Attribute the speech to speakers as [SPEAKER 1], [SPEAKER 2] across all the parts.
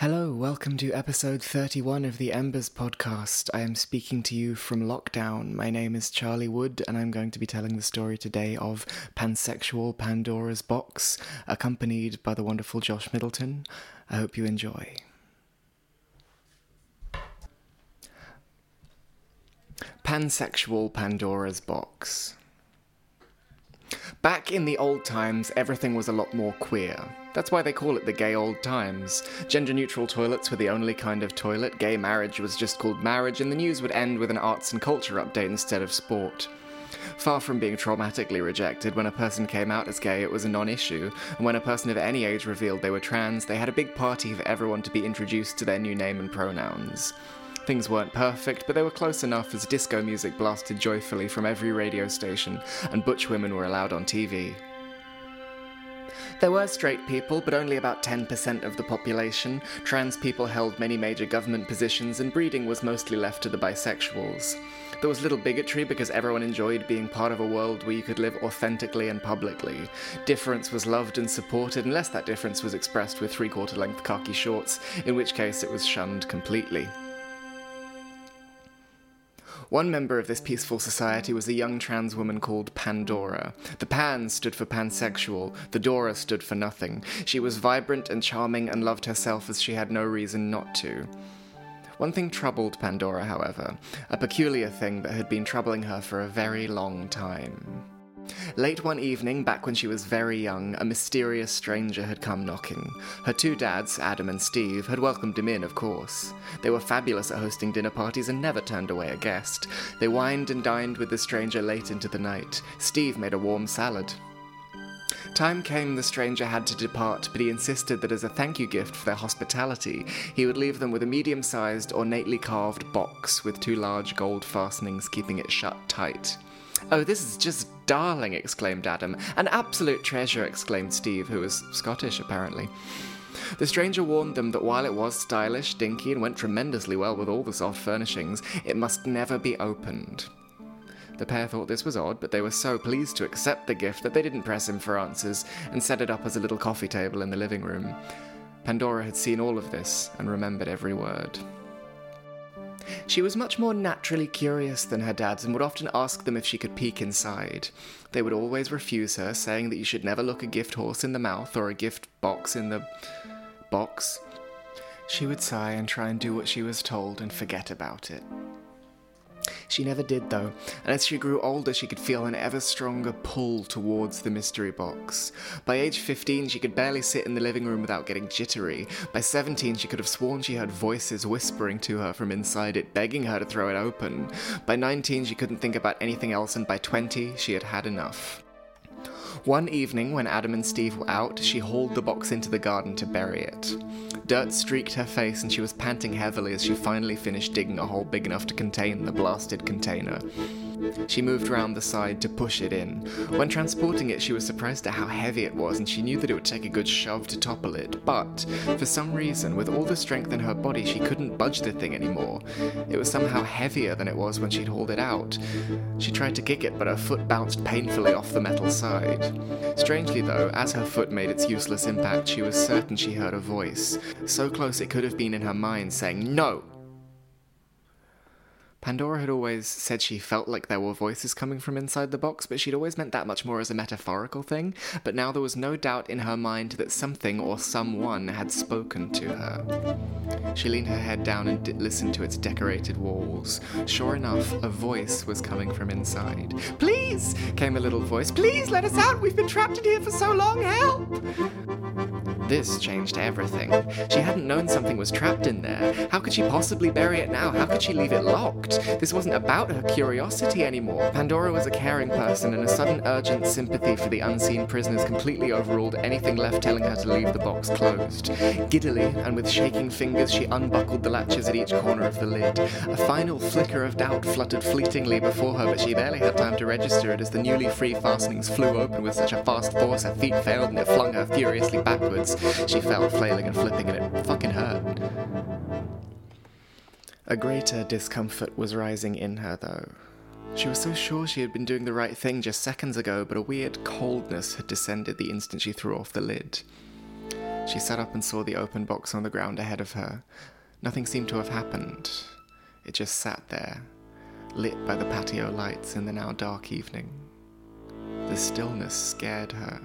[SPEAKER 1] Hello, welcome to episode 31 of the Embers podcast. I am speaking to you from lockdown. My name is Charlie Wood, and I'm going to be telling the story today of Pansexual Pandora's Box, accompanied by the wonderful Josh Middleton. I hope you enjoy. Pansexual Pandora's Box. Back in the old times, everything was a lot more queer. That's why they call it the gay old times. Gender neutral toilets were the only kind of toilet, gay marriage was just called marriage, and the news would end with an arts and culture update instead of sport. Far from being traumatically rejected, when a person came out as gay, it was a non issue, and when a person of any age revealed they were trans, they had a big party for everyone to be introduced to their new name and pronouns. Things weren't perfect, but they were close enough as disco music blasted joyfully from every radio station, and butch women were allowed on TV. There were straight people, but only about 10% of the population. Trans people held many major government positions, and breeding was mostly left to the bisexuals. There was little bigotry because everyone enjoyed being part of a world where you could live authentically and publicly. Difference was loved and supported unless that difference was expressed with three quarter length khaki shorts, in which case it was shunned completely. One member of this peaceful society was a young trans woman called Pandora. The Pan stood for pansexual, the Dora stood for nothing. She was vibrant and charming and loved herself as she had no reason not to. One thing troubled Pandora, however, a peculiar thing that had been troubling her for a very long time. Late one evening, back when she was very young, a mysterious stranger had come knocking. Her two dads, Adam and Steve, had welcomed him in, of course. They were fabulous at hosting dinner parties and never turned away a guest. They wined and dined with the stranger late into the night. Steve made a warm salad. Time came the stranger had to depart, but he insisted that as a thank you gift for their hospitality, he would leave them with a medium sized, ornately carved box with two large gold fastenings keeping it shut tight. Oh, this is just darling, exclaimed Adam. An absolute treasure, exclaimed Steve, who was Scottish, apparently. The stranger warned them that while it was stylish, dinky, and went tremendously well with all the soft furnishings, it must never be opened. The pair thought this was odd, but they were so pleased to accept the gift that they didn't press him for answers and set it up as a little coffee table in the living room. Pandora had seen all of this and remembered every word. She was much more naturally curious than her dads and would often ask them if she could peek inside. They would always refuse her, saying that you should never look a gift horse in the mouth or a gift box in the box. She would sigh and try and do what she was told and forget about it. She never did, though, and as she grew older, she could feel an ever stronger pull towards the mystery box. By age 15, she could barely sit in the living room without getting jittery. By 17, she could have sworn she heard voices whispering to her from inside it, begging her to throw it open. By 19, she couldn't think about anything else, and by 20, she had had enough. One evening, when Adam and Steve were out, she hauled the box into the garden to bury it. Dirt streaked her face, and she was panting heavily as she finally finished digging a hole big enough to contain the blasted container. She moved round the side to push it in. When transporting it, she was surprised at how heavy it was, and she knew that it would take a good shove to topple it. But, for some reason, with all the strength in her body, she couldn't budge the thing anymore. It was somehow heavier than it was when she'd hauled it out. She tried to kick it, but her foot bounced painfully off the metal side. Strangely, though, as her foot made its useless impact, she was certain she heard a voice, so close it could have been in her mind, saying, No! Pandora had always said she felt like there were voices coming from inside the box, but she'd always meant that much more as a metaphorical thing. But now there was no doubt in her mind that something or someone had spoken to her. She leaned her head down and d- listened to its decorated walls. Sure enough, a voice was coming from inside. Please! came a little voice. Please let us out! We've been trapped in here for so long! Help! This changed everything. She hadn't known something was trapped in there. How could she possibly bury it now? How could she leave it locked? This wasn't about her curiosity anymore. Pandora was a caring person, and a sudden urgent sympathy for the unseen prisoners completely overruled anything left telling her to leave the box closed. Giddily, and with shaking fingers, she unbuckled the latches at each corner of the lid. A final flicker of doubt fluttered fleetingly before her, but she barely had time to register it as the newly free fastenings flew open with such a fast force her feet failed and it flung her furiously backwards. She fell, flailing and flipping, and it fucking hurt. A greater discomfort was rising in her, though. She was so sure she had been doing the right thing just seconds ago, but a weird coldness had descended the instant she threw off the lid. She sat up and saw the open box on the ground ahead of her. Nothing seemed to have happened. It just sat there, lit by the patio lights in the now dark evening. The stillness scared her.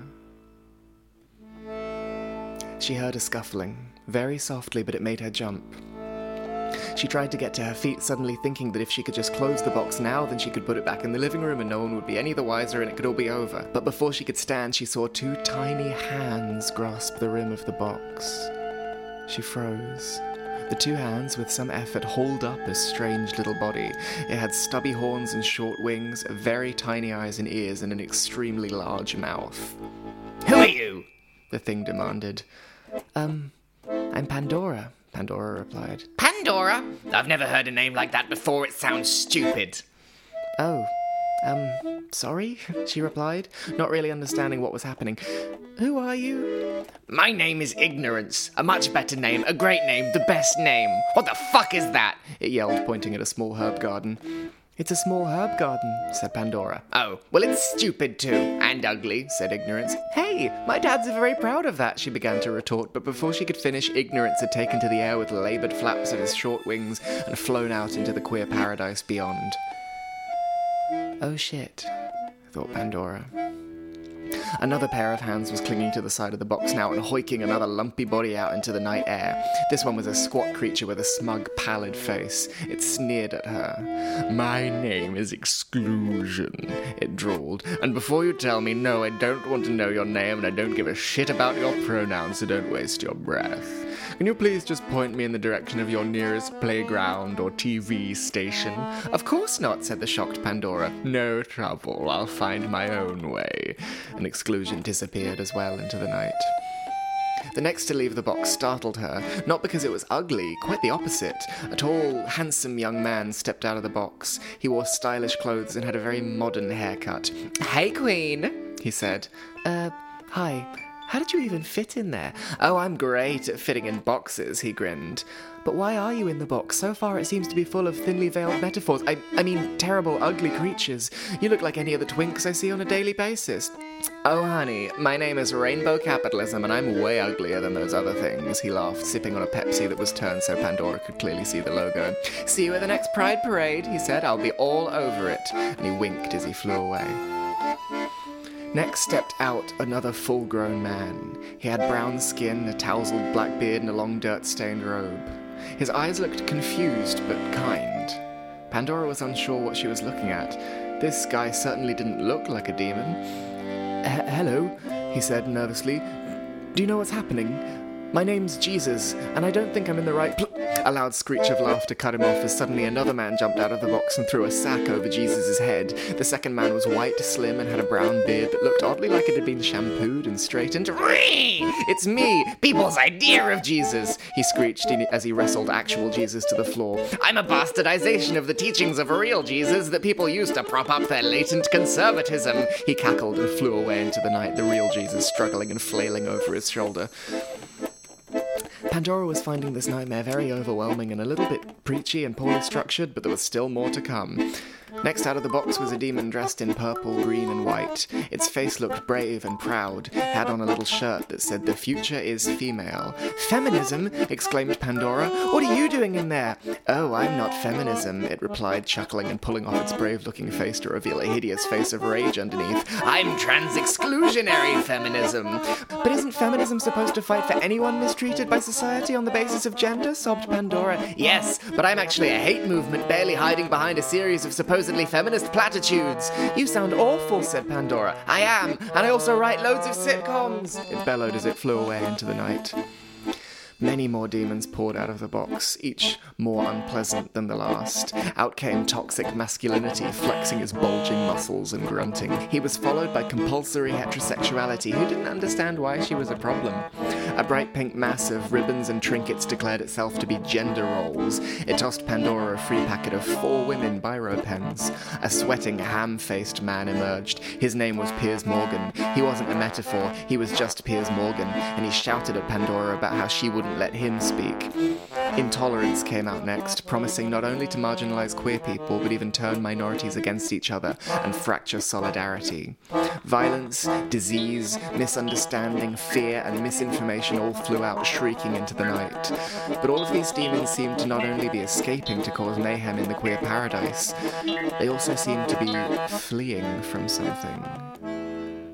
[SPEAKER 1] She heard a scuffling, very softly, but it made her jump. She tried to get to her feet, suddenly thinking that if she could just close the box now, then she could put it back in the living room and no one would be any the wiser and it could all be over. But before she could stand, she saw two tiny hands grasp the rim of the box. She froze. The two hands, with some effort, hauled up a strange little body. It had stubby horns and short wings, very tiny eyes and ears, and an extremely large mouth.
[SPEAKER 2] Who are you?
[SPEAKER 1] The thing demanded. Um, I'm Pandora, Pandora replied.
[SPEAKER 2] Pandora? I've never heard a name like that before. It sounds stupid.
[SPEAKER 1] Oh, um, sorry, she replied, not really understanding what was happening. Who are you?
[SPEAKER 2] My name is Ignorance. A much better name, a great name, the best name. What the fuck is that?
[SPEAKER 1] It yelled, pointing at a small herb garden. It's a small herb garden, said Pandora.
[SPEAKER 2] Oh, well, it's stupid too, and ugly, said Ignorance.
[SPEAKER 1] Hey, my dad's very proud of that, she began to retort, but before she could finish, Ignorance had taken to the air with laboured flaps of his short wings and flown out into the queer paradise beyond. Oh shit, thought Pandora. Another pair of hands was clinging to the side of the box now and hoiking another lumpy body out into the night air. This one was a squat creature with a smug, pallid face. It sneered at her. My name is Exclusion, it drawled. And before you tell me, no, I don't want to know your name and I don't give a shit about your pronouns, so don't waste your breath. Can you please just point me in the direction of your nearest playground or TV station? Of course not, said the shocked Pandora. No trouble, I'll find my own way. An exclusion disappeared as well into the night. The next to leave the box startled her, not because it was ugly, quite the opposite. A tall, handsome young man stepped out of the box. He wore stylish clothes and had a very modern haircut. Hey, Queen, he said. Uh, hi. How did you even fit in there? Oh, I'm great at fitting in boxes, he grinned. But why are you in the box? So far it seems to be full of thinly veiled metaphors. I, I mean, terrible, ugly creatures. You look like any of the twinks I see on a daily basis. Oh, honey, my name is Rainbow Capitalism, and I'm way uglier than those other things, he laughed, sipping on a Pepsi that was turned so Pandora could clearly see the logo. See you at the next Pride Parade, he said. I'll be all over it. And he winked as he flew away. Next stepped out another full grown man. He had brown skin, a tousled black beard, and a long dirt stained robe. His eyes looked confused but kind. Pandora was unsure what she was looking at. This guy certainly didn't look like a demon. Hello, he said nervously. Do you know what's happening? My name's Jesus, and I don't think I'm in the right pl- A loud screech of laughter cut him off as suddenly another man jumped out of the box and threw a sack over Jesus' head. The second man was white, slim, and had a brown beard that looked oddly like it had been shampooed and straightened. It's me, people's idea of Jesus, he screeched as he wrestled actual Jesus to the floor. I'm a bastardization of the teachings of a real Jesus that people use to prop up their latent conservatism. He cackled and flew away into the night, the real Jesus struggling and flailing over his shoulder. Pandora was finding this nightmare very overwhelming and a little bit preachy and poorly structured, but there was still more to come. Next out of the box was a demon dressed in purple, green, and white. Its face looked brave and proud, had on a little shirt that said, The future is female. Feminism! exclaimed Pandora. What are you doing in there? Oh, I'm not feminism, it replied, chuckling and pulling off its brave looking face to reveal a hideous face of rage underneath. I'm trans exclusionary feminism. But isn't feminism supposed to fight for anyone mistreated by society on the basis of gender? sobbed Pandora. Yes, but I'm actually a hate movement barely hiding behind a series of supposed supposedly feminist platitudes. You sound awful, said Pandora. I am, and I also write loads of sitcoms, it bellowed as it flew away into the night. Many more demons poured out of the box, each more unpleasant than the last. Out came toxic masculinity, flexing his bulging muscles and grunting. He was followed by compulsory heterosexuality, who didn't understand why she was a problem. A bright pink mass of ribbons and trinkets declared itself to be gender roles. It tossed Pandora a free packet of four women biro pens. A sweating, ham faced man emerged. His name was Piers Morgan. He wasn't a metaphor, he was just Piers Morgan, and he shouted at Pandora about how she wouldn't let him speak. Intolerance came out next, promising not only to marginalize queer people, but even turn minorities against each other and fracture solidarity. Violence, disease, misunderstanding, fear, and misinformation exclamation all flew out shrieking into the night. But all of these demons seemed to not only be escaping to cause mayhem in the queer paradise, they also seemed to be fleeing from something.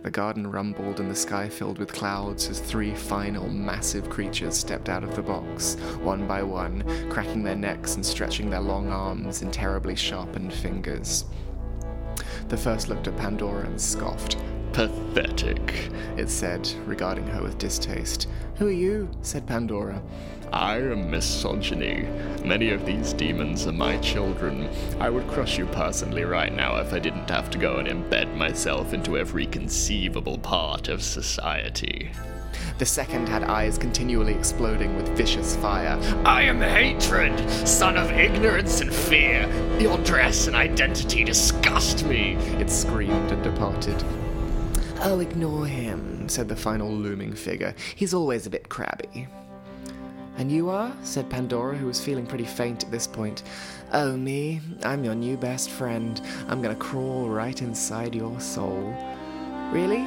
[SPEAKER 1] The garden rumbled and the sky filled with clouds as three final massive creatures stepped out of the box, one by one, cracking their necks and stretching their long arms and terribly sharpened fingers. The first looked at Pandora and scoffed.
[SPEAKER 3] Pathetic,
[SPEAKER 1] It said, regarding her with distaste. Who are you? said Pandora.
[SPEAKER 3] I am misogyny. Many of these demons are my children. I would crush you personally right now if I didn't have to go and embed myself into every conceivable part of society.
[SPEAKER 1] The second had eyes continually exploding with vicious fire.
[SPEAKER 2] I am hatred, son of ignorance and fear. Your dress and identity disgust me.
[SPEAKER 1] It screamed and departed. Oh, ignore him, said the final looming figure. He's always a bit crabby. And you are? said Pandora, who was feeling pretty faint at this point. Oh, me? I'm your new best friend. I'm gonna crawl right inside your soul. Really?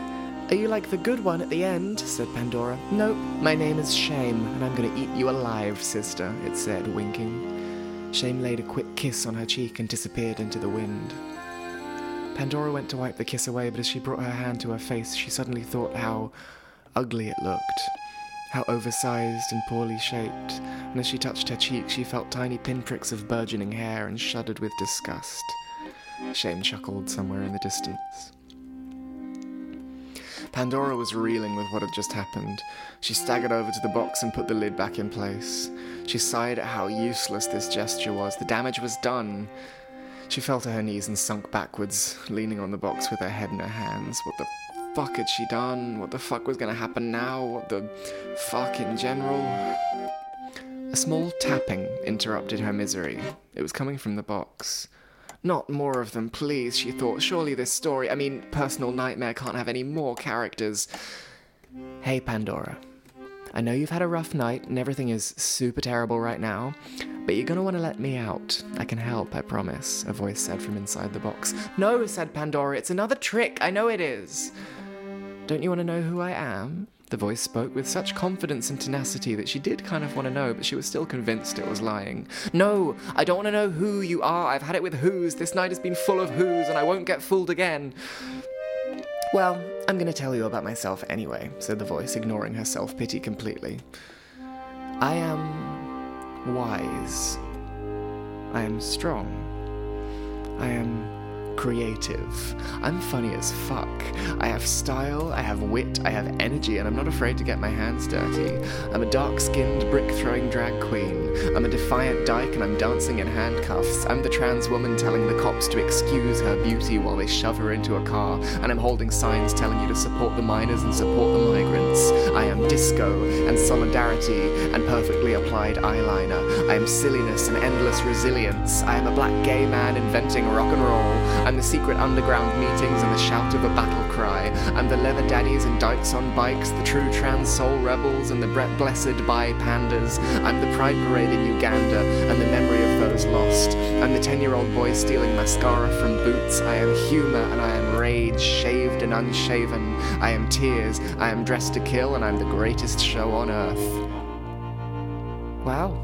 [SPEAKER 1] Are you like the good one at the end? said Pandora. Nope, my name is Shame, and I'm gonna eat you alive, sister, it said, winking. Shame laid a quick kiss on her cheek and disappeared into the wind. Pandora went to wipe the kiss away, but as she brought her hand to her face, she suddenly thought how ugly it looked, how oversized and poorly shaped, and as she touched her cheek, she felt tiny pinpricks of burgeoning hair and shuddered with disgust. Shame chuckled somewhere in the distance. Pandora was reeling with what had just happened. She staggered over to the box and put the lid back in place. She sighed at how useless this gesture was. The damage was done. She fell to her knees and sunk backwards, leaning on the box with her head in her hands. What the fuck had she done? What the fuck was gonna happen now? What the fuck in general? A small tapping interrupted her misery. It was coming from the box. Not more of them, please, she thought. Surely this story, I mean, Personal Nightmare can't have any more characters. Hey, Pandora. I know you've had a rough night and everything is super terrible right now, but you're gonna want to let me out. I can help, I promise, a voice said from inside the box. No, said Pandora, it's another trick. I know it is. Don't you want to know who I am? The voice spoke with such confidence and tenacity that she did kind of want to know, but she was still convinced it was lying. No, I don't want to know who you are. I've had it with who's. This night has been full of who's, and I won't get fooled again. Well, I'm going to tell you about myself anyway, said the voice, ignoring her self pity completely. I am wise. I am strong. I am creative. I'm funny as fuck. I have style, I have wit, I have energy, and I'm not afraid to get my hands dirty. I'm a dark skinned, brick throwing drag queen. I'm a defiant dyke, and I'm dancing in handcuffs. I'm the trans woman telling the cops to excuse her beauty while they shove her into a car, and I'm holding signs telling you to support the miners and support the migrants. I am disco and solidarity and perfectly applied eyeliner. I am silliness and endless resilience. I am a black gay man inventing rock and roll. I'm the secret underground meetings and the shout of a battle cry. I'm the leather daddies and dykes on bikes, the true trans soul rebels and the bre- blessed by pandas. I'm the pride parade in Uganda and the memory of those lost. I'm the 10 year old boy stealing mascara from boots. I am humor and I am rage, shaved and unshaven. I am tears, I am dressed to kill, and I'm the greatest show on earth. Wow,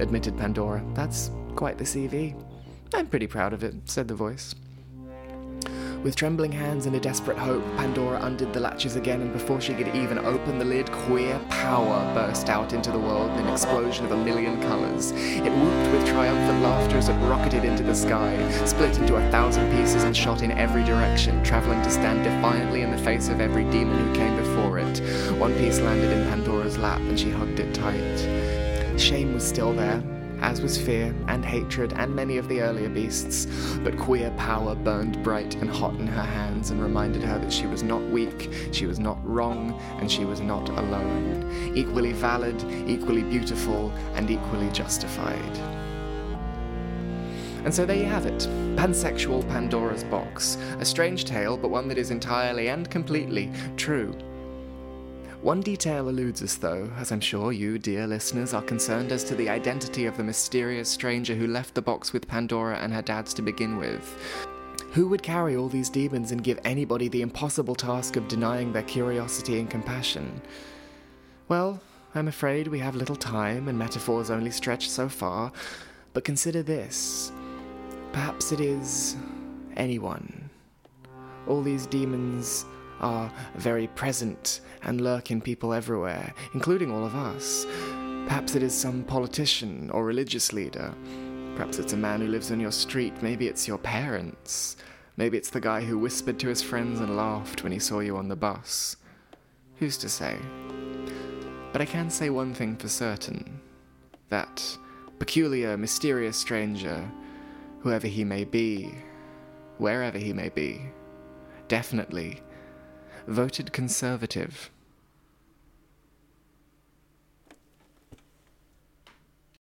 [SPEAKER 1] admitted Pandora. That's quite the CV. I'm pretty proud of it, said the voice. With trembling hands and a desperate hope, Pandora undid the latches again, and before she could even open the lid, queer power burst out into the world in an explosion of a million colours. It whooped with triumphant laughter as it rocketed into the sky, split into a thousand pieces and shot in every direction, travelling to stand defiantly in the face of every demon who came before it. One piece landed in Pandora's lap, and she hugged it tight. Shame was still there, as was fear and hatred and many of the earlier beasts, but queer power burned bright and hot in her hands and reminded her that she was not weak, she was not wrong, and she was not alone. Equally valid, equally beautiful, and equally justified. And so there you have it Pansexual Pandora's Box. A strange tale, but one that is entirely and completely true. One detail eludes us, though, as I'm sure you, dear listeners, are concerned as to the identity of the mysterious stranger who left the box with Pandora and her dads to begin with. Who would carry all these demons and give anybody the impossible task of denying their curiosity and compassion? Well, I'm afraid we have little time, and metaphors only stretch so far. But consider this. Perhaps it is anyone. All these demons are very present and lurk in people everywhere, including all of us. Perhaps it is some politician or religious leader. Perhaps it's a man who lives on your street. Maybe it's your parents. Maybe it's the guy who whispered to his friends and laughed when he saw you on the bus. Who's to say? But I can say one thing for certain that peculiar, mysterious stranger, whoever he may be, wherever he may be, definitely voted Conservative